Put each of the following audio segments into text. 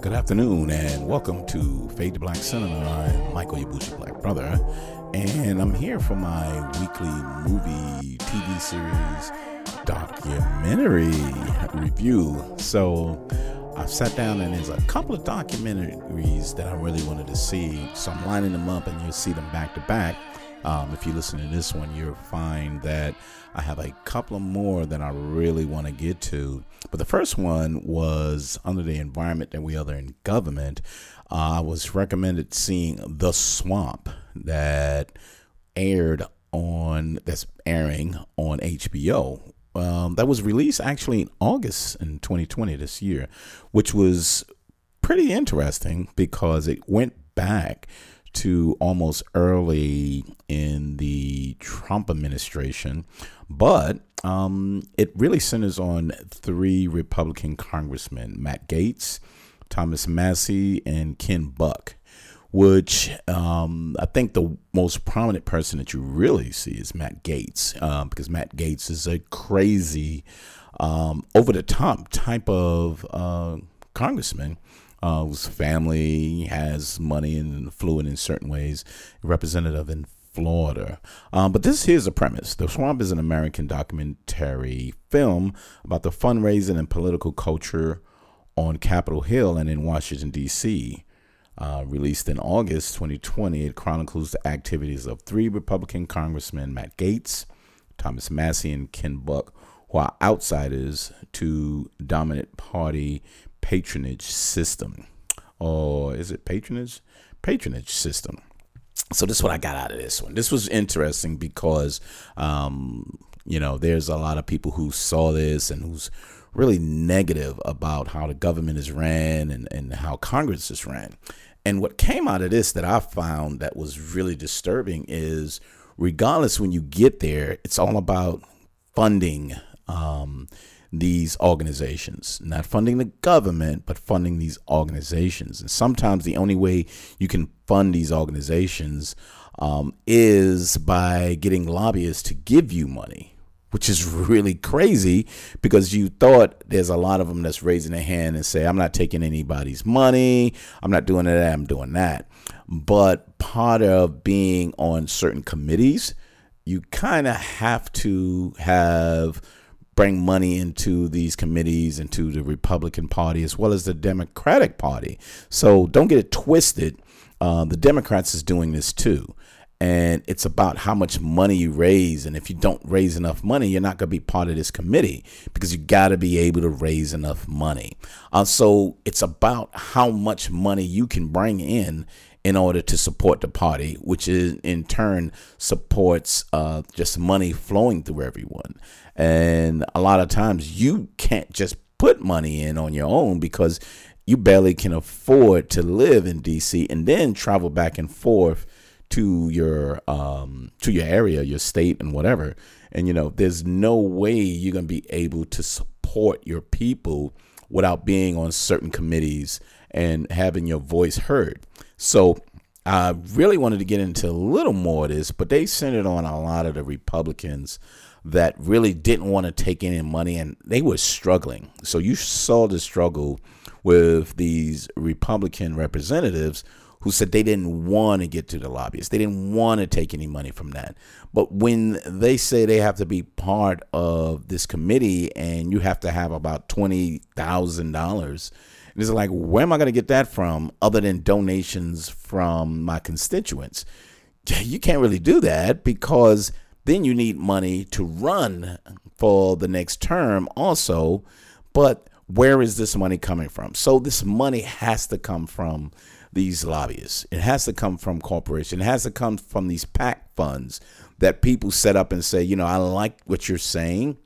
Good afternoon, and welcome to Fade to Black Cinema. I'm Michael Yabushi Black Brother, and I'm here for my weekly movie, TV series, documentary review. So I've sat down, and there's a couple of documentaries that I really wanted to see. So I'm lining them up, and you'll see them back to back. Um, if you listen to this one, you'll find that I have a couple of more that I really want to get to. But the first one was under the environment that we are in government. Uh, I was recommended seeing The Swamp that aired on that's airing on HBO. Um, that was released actually in August in 2020 this year, which was pretty interesting because it went back to almost early in the Trump administration, but um, it really centers on three Republican congressmen Matt Gaetz, Thomas Massie, and Ken Buck. Which um, I think the most prominent person that you really see is Matt Gaetz, um, because Matt Gaetz is a crazy, um, over the top type of uh, congressman uh, whose family has money and fluent in certain ways, representative in Florida. Um, but this here's a premise. The Swamp is an American documentary film about the fundraising and political culture on Capitol Hill and in Washington, D.C. Uh, released in August 2020, it chronicles the activities of three Republican congressmen, Matt Gaetz, Thomas Massie, and Ken Buck, who are outsiders to dominant party patronage system. Or is it patronage? Patronage system. So this is what I got out of this one. This was interesting because, um, you know, there's a lot of people who saw this and who's really negative about how the government is ran and, and how Congress is ran. And what came out of this that I found that was really disturbing is regardless when you get there, it's all about funding. Um, these organizations, not funding the government, but funding these organizations. And sometimes the only way you can fund these organizations um, is by getting lobbyists to give you money, which is really crazy because you thought there's a lot of them that's raising their hand and say, I'm not taking anybody's money, I'm not doing that, I'm doing that. But part of being on certain committees, you kind of have to have bring money into these committees into the Republican Party as well as the Democratic Party. So don't get it twisted. Uh, the Democrats is doing this too. And it's about how much money you raise. And if you don't raise enough money, you're not going to be part of this committee because you got to be able to raise enough money. Uh, so it's about how much money you can bring in in order to support the party, which is in turn supports uh, just money flowing through everyone. And a lot of times you can't just put money in on your own because you barely can afford to live in DC and then travel back and forth to your um, to your area, your state, and whatever. And you know, there's no way you're gonna be able to support your people without being on certain committees and having your voice heard. So I really wanted to get into a little more of this, but they centered on a lot of the Republicans that really didn't want to take any money and they were struggling. So you saw the struggle with these Republican representatives who said they didn't want to get to the lobbyists. They didn't want to take any money from that. But when they say they have to be part of this committee and you have to have about $20,000 and it's like, where am I going to get that from other than donations from my constituents? You can't really do that because then you need money to run for the next term also. But where is this money coming from? So this money has to come from these lobbyists. It has to come from corporations. It has to come from these PAC funds that people set up and say, you know, I like what you're saying.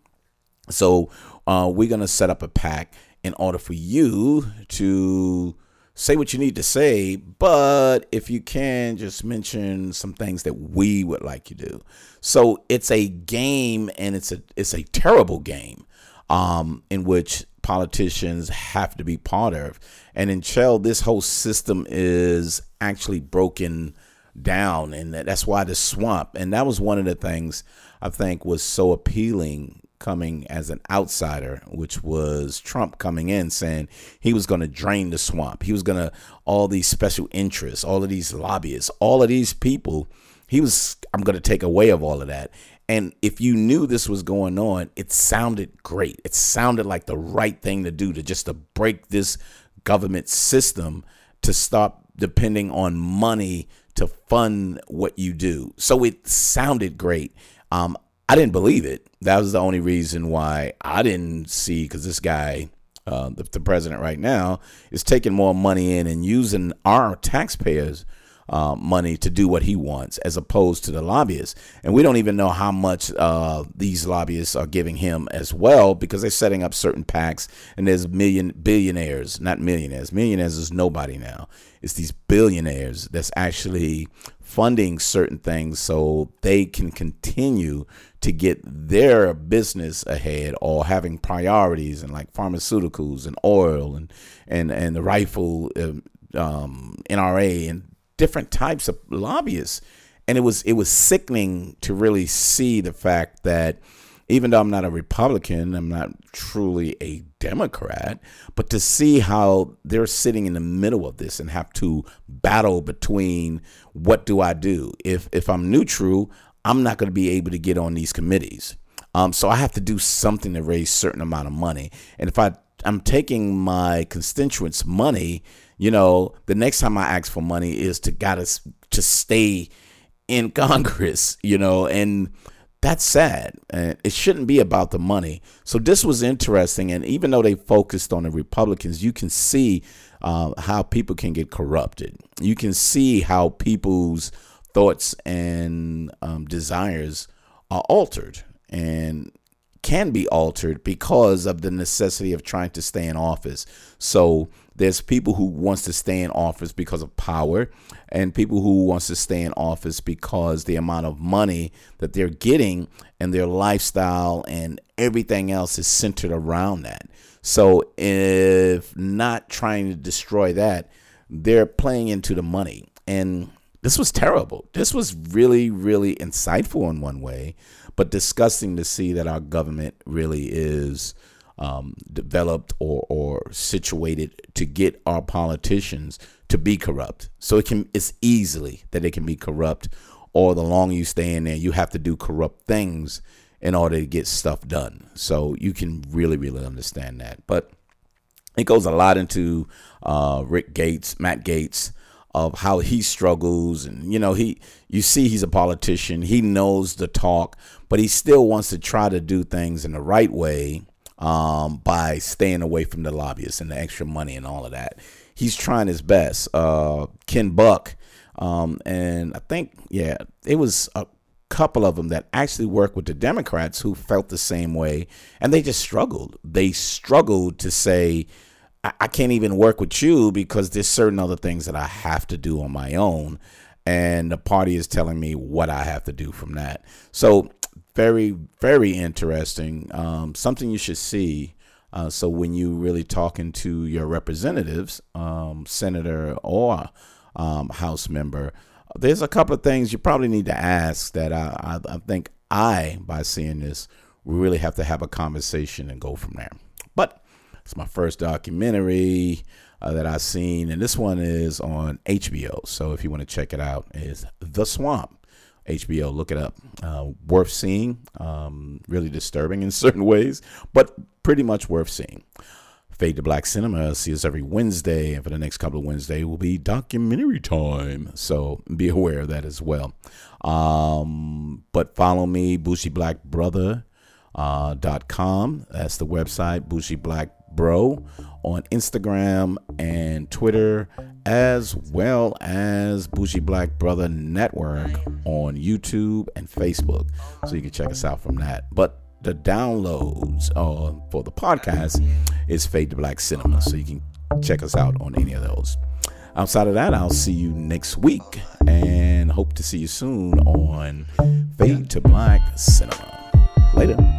So uh, we're going to set up a PAC in order for you to say what you need to say, but if you can, just mention some things that we would like you to do. So it's a game, and it's a it's a terrible game, um, in which politicians have to be part of. And in Chell, this whole system is actually broken down, and that's why the swamp. And that was one of the things I think was so appealing coming as an outsider, which was Trump coming in saying he was going to drain the swamp. He was going to, all these special interests, all of these lobbyists, all of these people, he was, I'm going to take away of all of that. And if you knew this was going on, it sounded great. It sounded like the right thing to do to just to break this government system to stop depending on money to fund what you do. So it sounded great. Um, I didn't believe it. That was the only reason why I didn't see because this guy, uh, the, the president right now, is taking more money in and using our taxpayers uh, money to do what he wants, as opposed to the lobbyists. And we don't even know how much uh, these lobbyists are giving him as well, because they're setting up certain PACs. and there's million billionaires, not millionaires. Millionaires is nobody now. It's these billionaires that's actually funding certain things so they can continue to get their business ahead or having priorities and like pharmaceuticals and oil and and and the rifle um, um NRA and different types of lobbyists. And it was it was sickening to really see the fact that even though I'm not a Republican, I'm not truly a Democrat, but to see how they're sitting in the middle of this and have to battle between what do I do? If if I'm neutral, I'm not going to be able to get on these committees. Um, so I have to do something to raise certain amount of money. And if I I'm taking my constituents' money you know, the next time I ask for money is to gotta to stay in Congress, you know, and that's sad. And it shouldn't be about the money. So this was interesting, and even though they focused on the Republicans, you can see uh, how people can get corrupted. You can see how people's thoughts and um, desires are altered, and can be altered because of the necessity of trying to stay in office. So there's people who wants to stay in office because of power and people who wants to stay in office because the amount of money that they're getting and their lifestyle and everything else is centered around that. So if not trying to destroy that, they're playing into the money. And this was terrible. This was really, really insightful in one way, but disgusting to see that our government really is um, developed or, or situated to get our politicians to be corrupt. So it can it's easily that it can be corrupt, or the longer you stay in there, you have to do corrupt things in order to get stuff done. So you can really really understand that. But it goes a lot into uh, Rick Gates, Matt Gaetz of how he struggles and you know he you see he's a politician he knows the talk but he still wants to try to do things in the right way um, by staying away from the lobbyists and the extra money and all of that. He's trying his best. Uh, Ken Buck, um, and I think, yeah, it was a couple of them that actually worked with the Democrats who felt the same way, and they just struggled. They struggled to say, I, can't even work with you because there's certain other things that I have to do on my own. And the party is telling me what I have to do from that. So very very interesting um, something you should see uh, so when you really talking to your representatives um, senator or um, house member there's a couple of things you probably need to ask that I, I, I think i by seeing this we really have to have a conversation and go from there but it's my first documentary uh, that i've seen and this one is on hbo so if you want to check it out is the swamp HBO. Look it up. Uh, worth seeing. Um, really disturbing in certain ways, but pretty much worth seeing. Fade to Black Cinema. See us every Wednesday, and for the next couple of Wednesday will be documentary time. So be aware of that as well. Um, but follow me, Bushy Black Brother. Uh, dot com. That's the website, Bushy Black Bro, on Instagram and Twitter as well as Bushy Black Brother Network on YouTube and Facebook. So you can check us out from that. But the downloads uh, for the podcast is Fade to Black Cinema. So you can check us out on any of those. Outside of that, I'll see you next week and hope to see you soon on Fade to Black Cinema. Later.